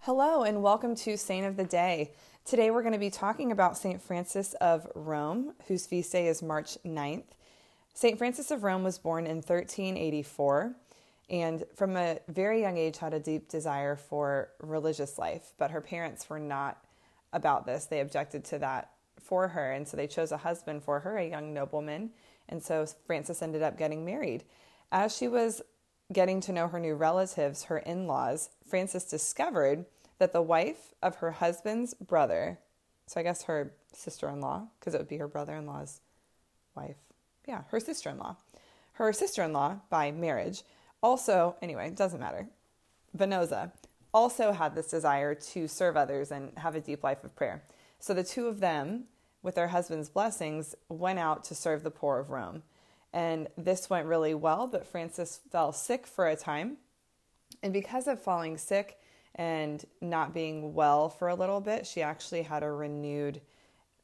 Hello, and welcome to Saint of the Day. Today we're going to be talking about St. Frances of Rome, whose feast day is March 9th. St. Frances of Rome was born in 1384 and from a very young age had a deep desire for religious life, but her parents were not about this. They objected to that for her, and so they chose a husband for her, a young nobleman, and so Frances ended up getting married. As she was getting to know her new relatives, her in laws, Frances discovered that the wife of her husband's brother, so I guess her sister in law, because it would be her brother in law's wife. Yeah, her sister in law. Her sister in law, by marriage, also, anyway, doesn't matter. Vannozza also had this desire to serve others and have a deep life of prayer. So the two of them, with their husband's blessings, went out to serve the poor of Rome. And this went really well, but Frances fell sick for a time. And because of falling sick, and not being well for a little bit, she actually had a renewed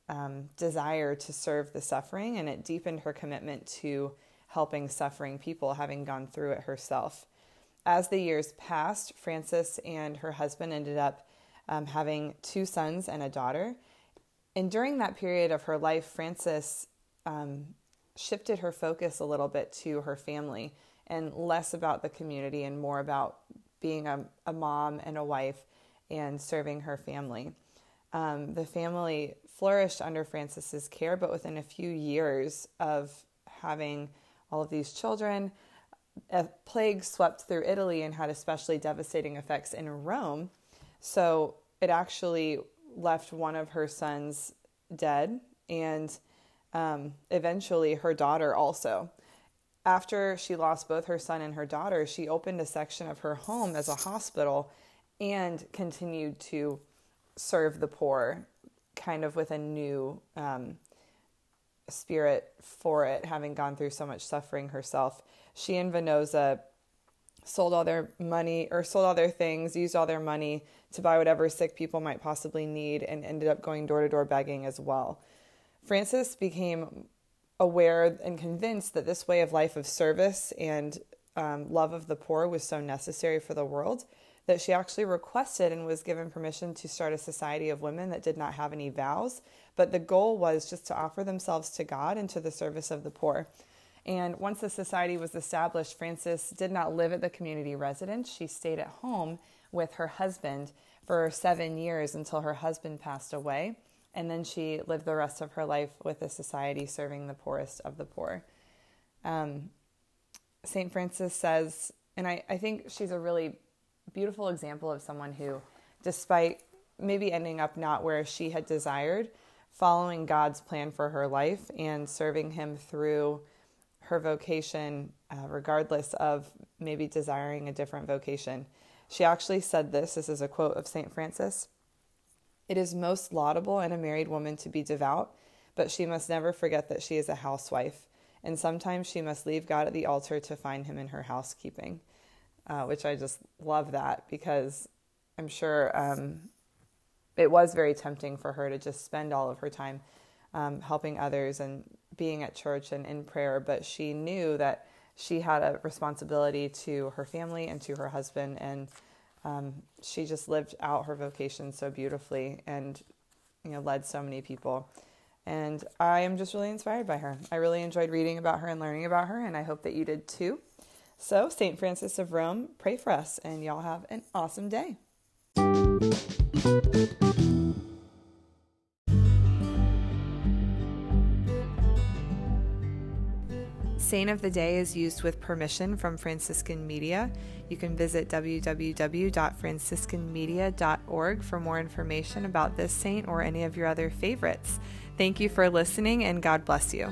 um, desire to serve the suffering, and it deepened her commitment to helping suffering people, having gone through it herself. As the years passed, Frances and her husband ended up um, having two sons and a daughter. And during that period of her life, Frances um, shifted her focus a little bit to her family and less about the community and more about being a, a mom and a wife and serving her family. Um, the family flourished under Frances's care, but within a few years of having all of these children, a plague swept through Italy and had especially devastating effects in Rome. So it actually left one of her sons dead and um, eventually her daughter also. After she lost both her son and her daughter, she opened a section of her home as a hospital and continued to serve the poor, kind of with a new um, spirit for it, having gone through so much suffering herself. She and Vannozza sold all their money or sold all their things, used all their money to buy whatever sick people might possibly need, and ended up going door to door begging as well. Frances became aware and convinced that this way of life of service and um, love of the poor was so necessary for the world that she actually requested and was given permission to start a society of women that did not have any vows, but the goal was just to offer themselves to God and to the service of the poor. And once the society was established, Frances did not live at the community residence. She stayed at home with her husband for seven years until her husband passed away and then she lived the rest of her life with the society serving the poorest of the poor. Um, St. Frances says, and I, I think she's a really beautiful example of someone who, despite maybe ending up not where she had desired, following God's plan for her life and serving Him through her vocation, uh, regardless of maybe desiring a different vocation. She actually said this this is a quote of St. Frances it is most laudable in a married woman to be devout, but she must never forget that she is a housewife, and sometimes she must leave God at the altar to find him in her housekeeping, uh, which I just love that because I'm sure um, it was very tempting for her to just spend all of her time um, helping others and being at church and in prayer, but she knew that she had a responsibility to her family and to her husband and um, she just lived out her vocation so beautifully and you know led so many people. And i am just really inspired by her. I really enjoyed reading about her and learning about her and i hope that you did too. So st frances of rome pray for us and y'all have an awesome day Saint of the Day is used with permission from Franciscan Media. You can visit www.franciscanmedia.org for more information about this saint or any of your other favorites. Thank you for listening, and God bless you.